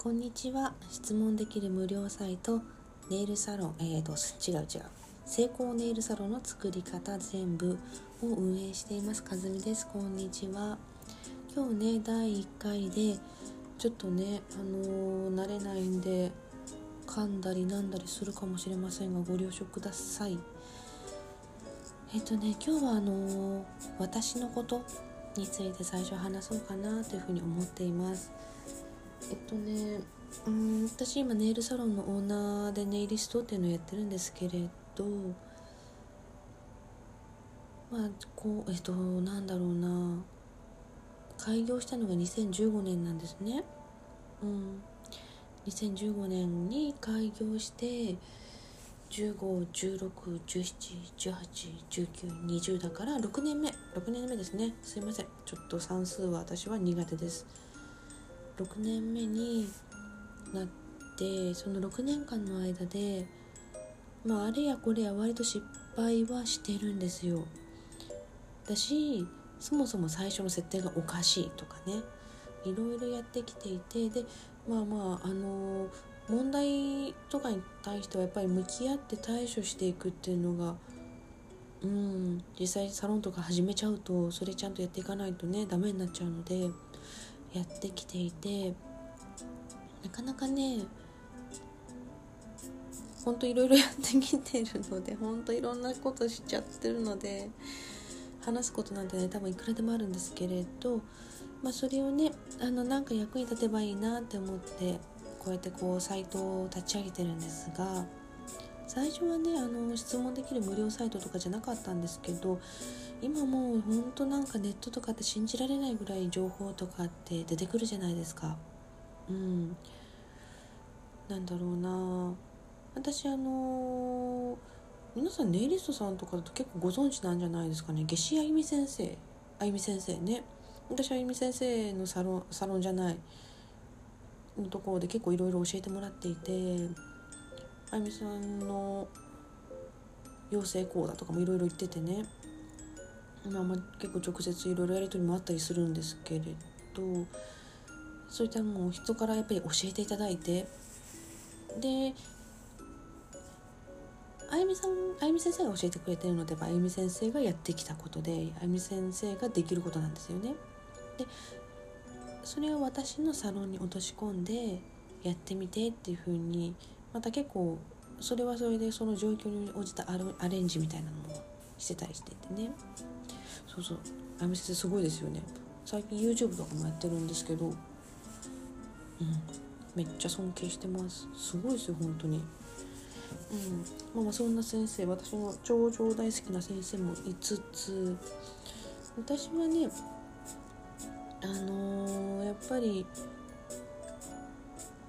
こんにちは。質問できる無料サイトネイルサロンえーと違う違う。成功ネイルサロンの作り方全部を運営しています。かずみです。こんにちは。今日ね第1回でちょっとねあのー、慣れないんで噛んだりなんだりするかもしれませんがご了承ください。えっ、とね今日はあのー、私のことについて最初話そうかなというふうに思っています。えっとねうん私今ネイルサロンのオーナーでネイリストっていうのをやってるんですけれどまあこうえっとなんだろうな。開業したのが2015年なんですね。うん。2015年に開業して151617181920だから6年目。6年目ですね。すいません。ちょっと算数は私は苦手です。6年目になってその6年間の間でまああれやこれや割と失敗はしてるんですよ。だしそもそも最初の設定がおかしいとかね。いろいろやってきていてでまあまああの問題とかに対してはやっぱり向き合って対処していくっていうのがうん実際サロンとか始めちゃうとそれちゃんとやっていかないとねダメになっちゃうので。やってきていてなかなかねほんといろいろやってきてるので ほんといろんなことしちゃってるので話すことなんてね多分いくらでもあるんですけれど、まあ、それをねあのなんか役に立てばいいなって思ってこうやってこうサイトを立ち上げてるんですが最初はねあの質問できる無料サイトとかじゃなかったんですけど今もうほんとなんかネットとかって信じられないぐらい情報とかって出てくるじゃないですか。うん。なんだろうな。私あのー、皆さんネイリストさんとかだと結構ご存知なんじゃないですかね。夏至あゆみ先生。あゆみ先生ね。私あゆみ先生のサロンサロンじゃない。のところで結構いろいろ教えてもらっていて。あゆみさんの養成講座とかもいろいろ言っててね。まあ、結構直接いろいろやり取りもあったりするんですけれどそういったもう人からやっぱり教えていただいてであゆみさんあゆみ先生が教えてくれてるのであゆみ先生がやってきたことであゆみ先生ができることなんですよね。でそれを私のサロンに落とし込んでやってみてっていう風にまた結構それはそれでその状況に応じたアレンジみたいなのもしてたりしててね。そうそう。あゆみ先生すごいですよね。最近 YouTube とかもやってるんですけど。うん。めっちゃ尊敬してます。すごいですよ本当に。うん。まあまあそんな先生私の超々大好きな先生もいつつ。私はねあのー、やっぱり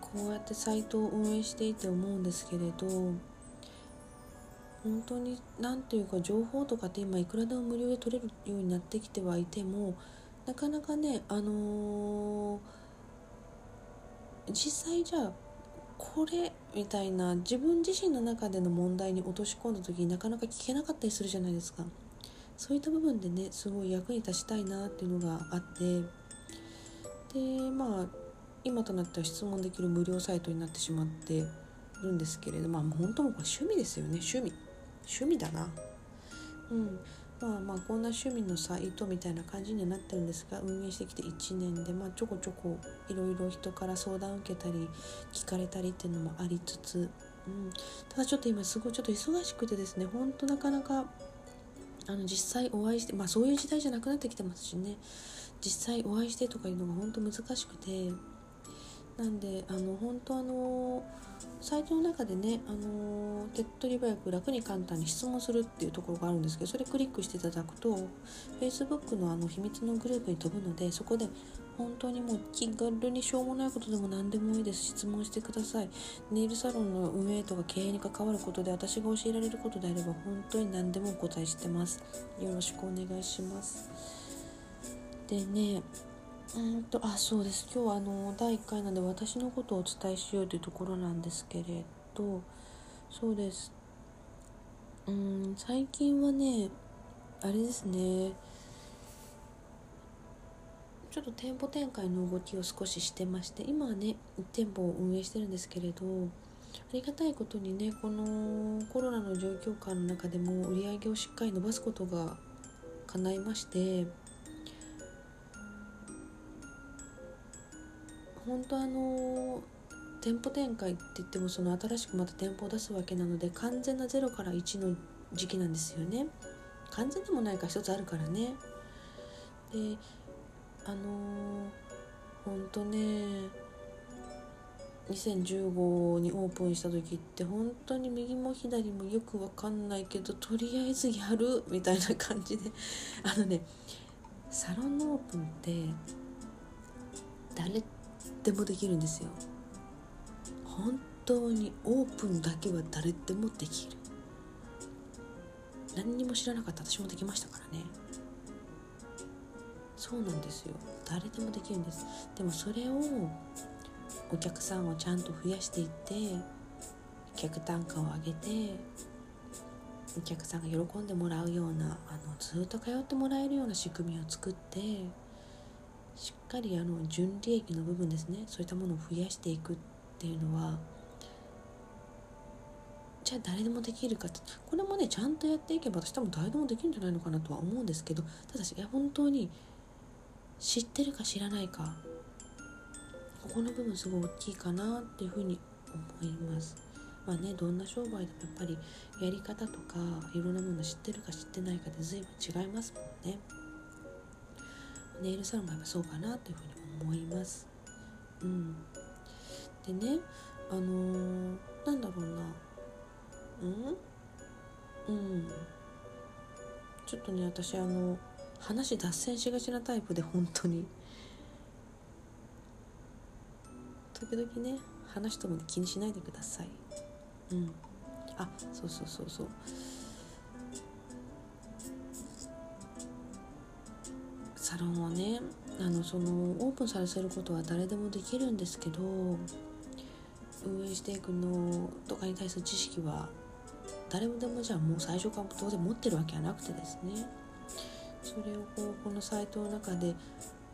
こうやってサイトを運営していて思うんですけれど本当に何ていうか情報とかって今いくらでも無料で取れるようになってきてはいてもなかなかねあのー、実際じゃあこれみたいな自分自身の中での問題に落とし込んだ時になかなか聞けなかったりするじゃないですか。そういった部分でねすごい役に立ちたいなっていうのがあって。でまあ今となっては質問できる無料サイトになってしまってるんですけれどまあ本当もこれ趣味ですよね趣味。趣味だな。うん。まあまあこんな趣味のサイトみたいな感じにはなってるんですが運営してきて1年でまあちょこちょこいろいろ人から相談受けたり聞かれたりっていうのもありつつ、うん、ただちょっと今すごいちょっと忙しくてですねほんとなかなかあの実際お会いしてまあそういう時代じゃなくなってきてますしね。実際お会いしてとかいうのが本当難しくてなんであの本当あのサイトの中でねあの手っ取り早く楽に簡単に質問するっていうところがあるんですけどそれクリックしていただくと Facebook のあの秘密のグループに飛ぶのでそこで本当にもう気軽にしょうもないことでも何でもいいです。質問してください。ネイルサロンの運営とか経営に関わることで私が教えられることであれば本当に何でもお答えしてます。よろしくお願いします。でねうんとあそうです。今日はあの第1回なんで私のことをお伝えしようというところなんですけれどそうです。うん最近はねあれですね。ちょっと店舗展開の動きを少ししてまして今はね1店舗を運営してるんですけれどありがたいことにねこのコロナの状況下の中でも売り上げをしっかり伸ばすことが叶いまして本当あの店舗展開って言ってもその新しくまた店舗を出すわけなので完全な0から1の時期なんですよね。完全でもないか一つあるからね。であのー、ほんとね2015にオープンした時って本当に右も左もよく分かんないけどとりあえずやるみたいな感じで。あのねサロンのオープンって誰でもできるんですよ。本当にオープンだけは誰でもできる。何にも知らなかった。私もできましたからね。そうなんですよ。誰でもできるんです。でもそれをお客さんをちゃんと増やしていって客単価を上げてお客さんが喜んでもらうようなあのずっと通ってもらえるような仕組みを作ってしっかりあの純利益の部分ですねそういったものを増やしていくっていうのはじゃあ誰でもできるかってこれもねちゃんとやっていけば私多分誰でもできるんじゃないのかなとは思うんですけどただしいや本当に知ってるか知らないかここの部分すごい大きいかなっていうふうに思います。まあねどんな商売でもやっぱりやり方とかいろんなもの知ってるか知ってないかで随分違いますもんね。ネイルサロンもそうかなというふうに思います。うん。でねあのー、なんだろうな。うん？うん。ちょっとね私あの話脱線しがちなタイプで本当に。時々ね話とも気にしないでください。うん。あそうそうそうそう。サロンをねあのそのオープンさせることは誰でもできるんですけど運営していくのとかに対する知識は誰もでもじゃあもう最初から当然持ってるわけはなくてですね。それをこうこのサイトの中で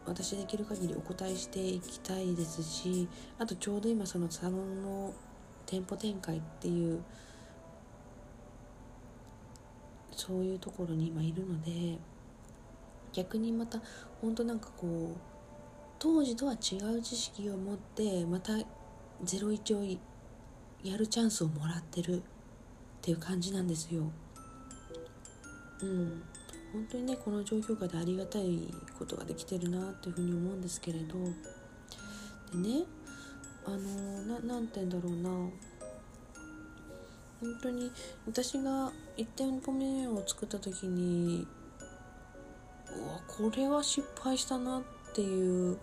私できる限りお答えしていきたいですしあとちょうど今そのサロンの店舗展開っていうそういうところに今いるので逆にまた本当なんかこう当時とは違う知識を持ってまた01をやるチャンスをもらってるっていう感じなんですよ。うん。本当にねこの状況下でありがたいことができてるなっていうふうに思うんですけれど。でねあのななて言うんだろうな。本当に私が1店舗目を作った時にうわこれは失敗したなっていう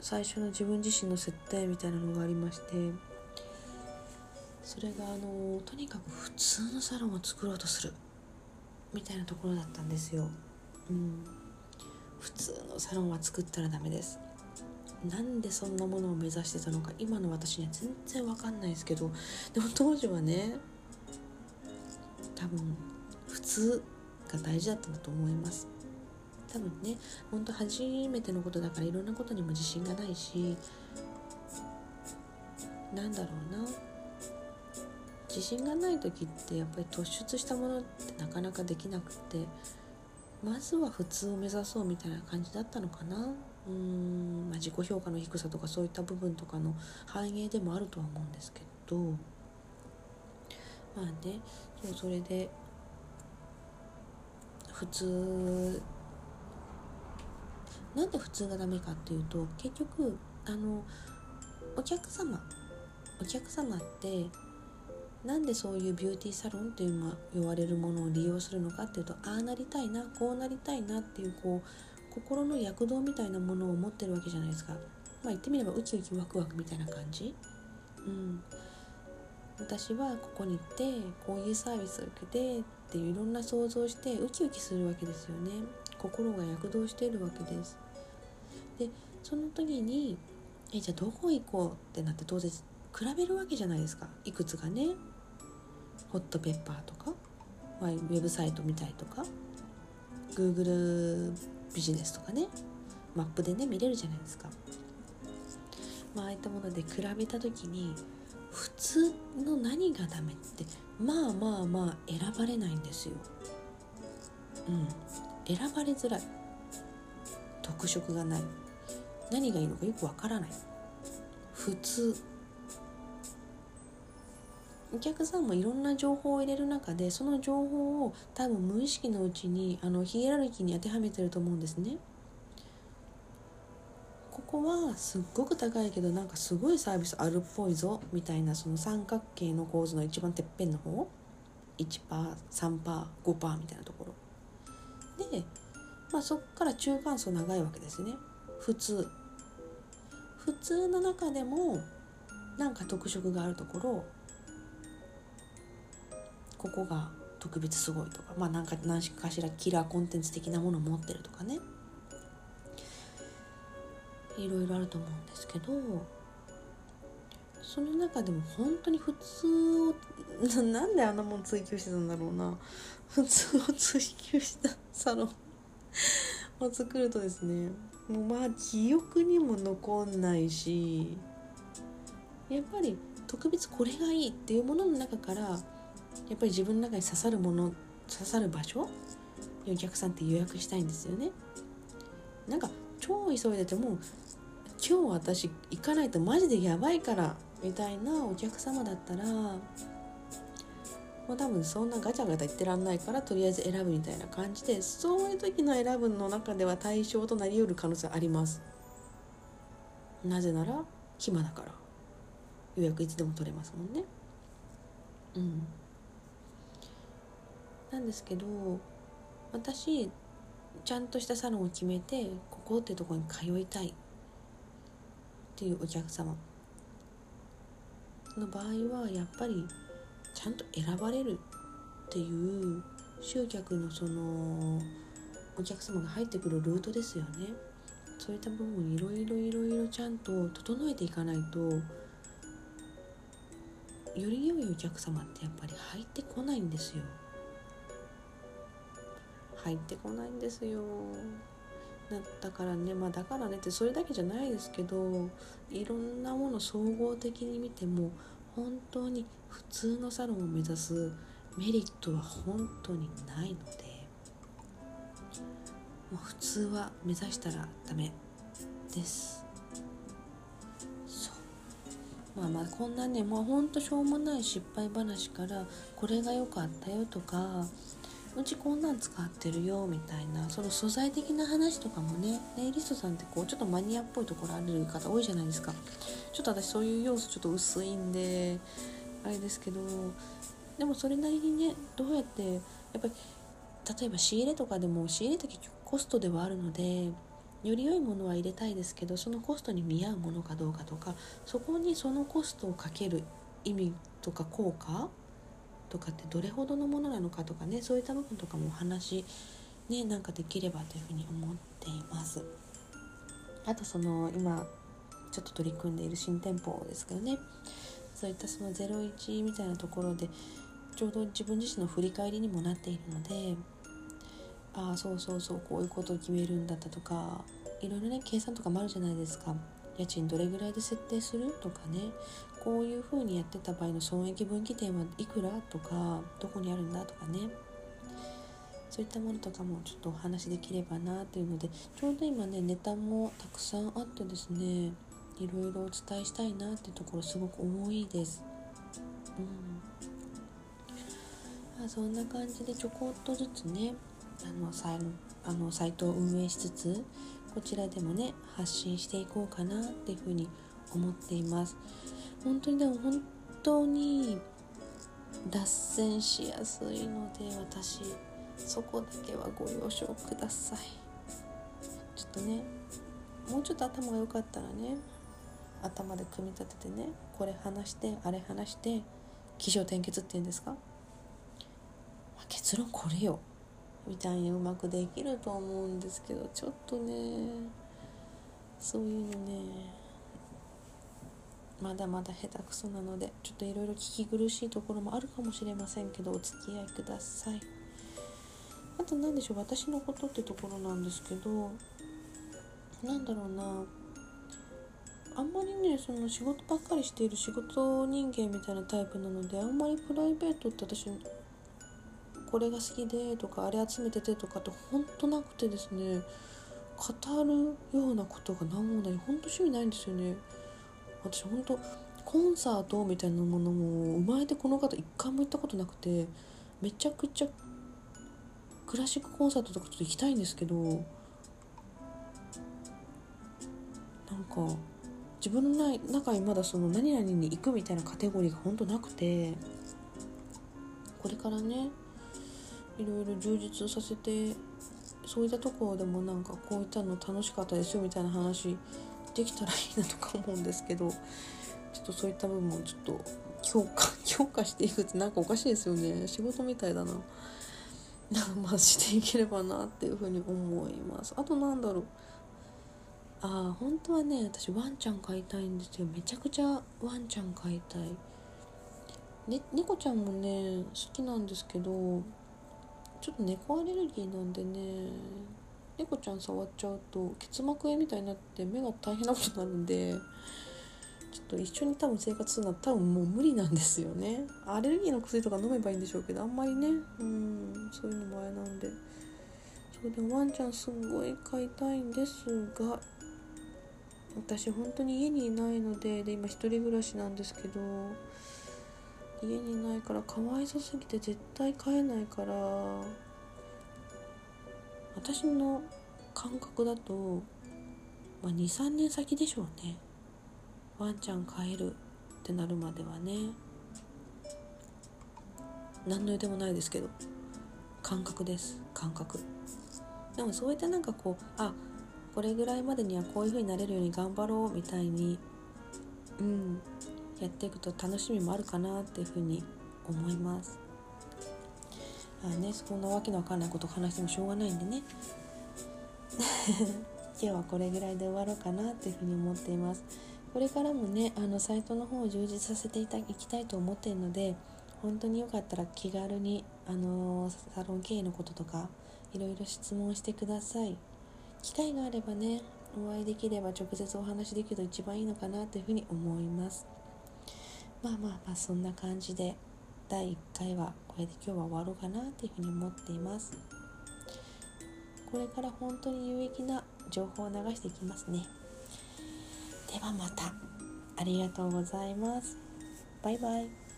最初の自分自身の設定みたいなのがありましてそれがあのとにかく普通のサロンを作ろうとするみたいなところだったんですよ。うん、普通のサロンは作ったらダメです。なんでそんなものを目指してたのか今の私には全然わかんないですけどでも当時はね多分普通が大事だったんだと思います。多分ねほんと初めてのことだからいろんなことにも自信がないしなんだろうな。自信がない時ってやっぱり突出したものってなかなかできなくてまずは普通を目指そうみたいな感じだったのかな。うーん、まあ、自己評価の低さとかそういった部分とかの反映でもあるとは思うんですけど。まあねそうそれで普通なんで普通がダメかっていうと結局あのお客様お客様ってなんでそういうビューティーサロンっていうのが言われるものを利用するのかっていうとああなりたいなこうなりたいなっていうこう心の躍動みたいなものを持ってるわけじゃないですか。まあ言ってみればウキウキワクワクみたいな感じ。うん、私はここに行ってこういうサービスを受けてっていういろんな想像してウキウキするわけですよね。心が躍動しているわけです。でその時にえじゃあどこ行こうってなって当然比べるわけじゃないですか。いくつかね。ホットペッパーとか、ウェブサイト見たりとか Google ビジネスとかね。マップでね見れるじゃないですか。まあああいったもので比べた時に普通の何がダメってまあまあまあ選ばれないんですよ。うん。選ばれづらい。特色がない。何がいいのかよくわからない。普通。お客さんもいろんな情報を入れる中でその情報を多分無意識のうちにあのヒエラルキーに当てはめてると思うんですね。ここはすっごく高いけどなんかすごいサービスあるっぽいぞみたいなその三角形の構図の一番てっぺんの方。1%3%5% みたいなところ。で、まあ、そこから中間層長いわけですね。普通。普通の中でもなんか特色があるところ。ここが特別すごいとか。まあなんか何かしらキラーコンテンツ的なものを持ってるとかね。いろいろあると思うんですけどその中でも本当に普通を なんであんなもん追求してたんだろうな。普通を追求したサロンを作るとですねもうまあ記憶にも残んないしやっぱり特別これがいいっていうものの中からやっぱり自分の中に刺さるもの刺さる場所にお客さんって予約したいんですよね。なんか超急いでても今日私行かないとマジでやばいからみたいなお客様だったらもう多分そんなガチャガチャ言ってらんないからとりあえず選ぶみたいな感じでそういう時の選ぶの中では対象となりうる可能性あります。なぜなら暇だから。予約いつでも取れますもんね。うん。なんですけど私ちゃんとしたサロンを決めてここってとこに通いたい。っていうお客様。の場合はやっぱりちゃんと選ばれるっていう集客のそのお客様が入ってくるルートですよね。そういった部分をいろいろいろいろちゃんと整えていかないとより良いお客様ってやっぱり入ってこないんですよ。入ってこないんですよ。だからねまあだからねってそれだけじゃないですけどいろんなもの総合的に見ても本当に普通のサロンを目指すメリットは本当にないのでもう普通は目指したらダメです。そう。まあまあこんなねまあほんとしょうもない失敗話からこれが良かったよとかうちこんなん使ってるよみたいなその素材的な話とかもねネイリストさんってこうちょっとマニアっぽいところある方多いじゃないですか。ちょっと私そういう要素ちょっと薄いんであれですけどでもそれなりにねどうやってやっぱり例えば仕入れとかでも仕入れって結局コストではあるのでより良いものは入れたいですけどそのコストに見合うものかどうかとかそこにそのコストをかける意味とか効果とかってどれほどのものなのかとかねそういった部分とかもお話ねなんかできればというふうに思っています。あとその今ちょっと取り組んでいる新店舗ですけどね。そういったその01みたいなところでちょうど自分自身の振り返りにもなっているのでああそうそうそうこういうことを決めるんだったとかいろいろね計算とかもあるじゃないですか。家賃どれぐらいで設定する？とかね。こういう風にやってた場合の損益分岐点はいくら？とかどこにあるんだ？とかね。そういったものとかもちょっとお話できればなというのでちょうど今ねネタもたくさんあってですねいろいろお伝えしたいなっていうところすごく多いです。うん。ま、あそんな感じでちょこっとずつねあのサイあのサイトを運営しつつこちらでもね発信していこうかなっていうふうに思っています。本当にでも本当に脱線しやすいので私そこだけはご了承ください。ちょっとねもうちょっと頭が良かったらね頭で組み立ててねこれ話してあれ話して起承転結っていうんですか、まあ、結論これよ。みたいにうまくできると思うんですけどちょっとねそういうのねまだまだ下手くそなのでちょっといろいろ聞き苦しいところもあるかもしれませんけどお付き合いください。あと何でしょう私のことってところなんですけどなんだろうなあんまりねその仕事ばっかりしている仕事人間みたいなタイプなのであんまりプライベートって私これが好きでとかあれ集めててとかってほんとなくてですね語るようなことが何もない。ほんと趣味ないんですよね。私ほんとコンサートみたいなものも生まれてこの方一回も行ったことなくてめちゃくちゃクラシックコンサートとかちょっと行きたいんですけどなんか自分の中にまだその何々に行くみたいなカテゴリーが本当なくてこれからねいろいろ充実させてそういったところでもなんかこういったの楽しかったですよみたいな話できたらいいなとか思うんですけどちょっとそういった部分をちょっと強化 強化していくってなんかおかしいですよね。仕事みたいだな。まあしていければなっていうふうに思います。あとなんだろう。ああ本当はね私ワンちゃん飼いたいんですよ。めちゃくちゃワンちゃん飼いたい。ね猫ちゃんもね好きなんですけどちょっと猫アレルギーなんでね。猫ちゃん触っちゃうと結膜炎みたいになって目が大変なことになるんでちょっと一緒に多分生活するのは多分もう無理なんですよね。アレルギーの薬とか飲めばいいんでしょうけどあんまりね。うん。そういうのもあれなんで。それでワンちゃんすんごい飼いたいんですが私本当に家にいないのでで今一人暮らしなんですけど家にないからかわいそすぎて絶対飼えないから。私の感覚だと、まあ、23年先でしょうね。ワンちゃん飼えるってなるまではね。何の予定もないですけど。感覚です。感覚。でもそういったなんかこうあこれぐらいまでにはこういう風になれるように頑張ろうみたいに。うん。やっていくと楽しみもあるかなっていう風に思います。あねそんなわけのわかんないこと話してもしょうがないんでね。今日はこれぐらいで終わろうかなっていう風に思っています。これからもねあのサイトの方を充実させていきたいと思っているので本当によかったら気軽にあのサロン経営のこととかいろいろ質問してください。機会があればねお会いできれば直接お話できると一番いいのかなというふうに思います。まあまあまあそんな感じで第1回はこれで今日は終わろうかなというふうに思っています。これから本当に有益な情報を流していきますね。ではまた。ありがとうございます。バイバイ。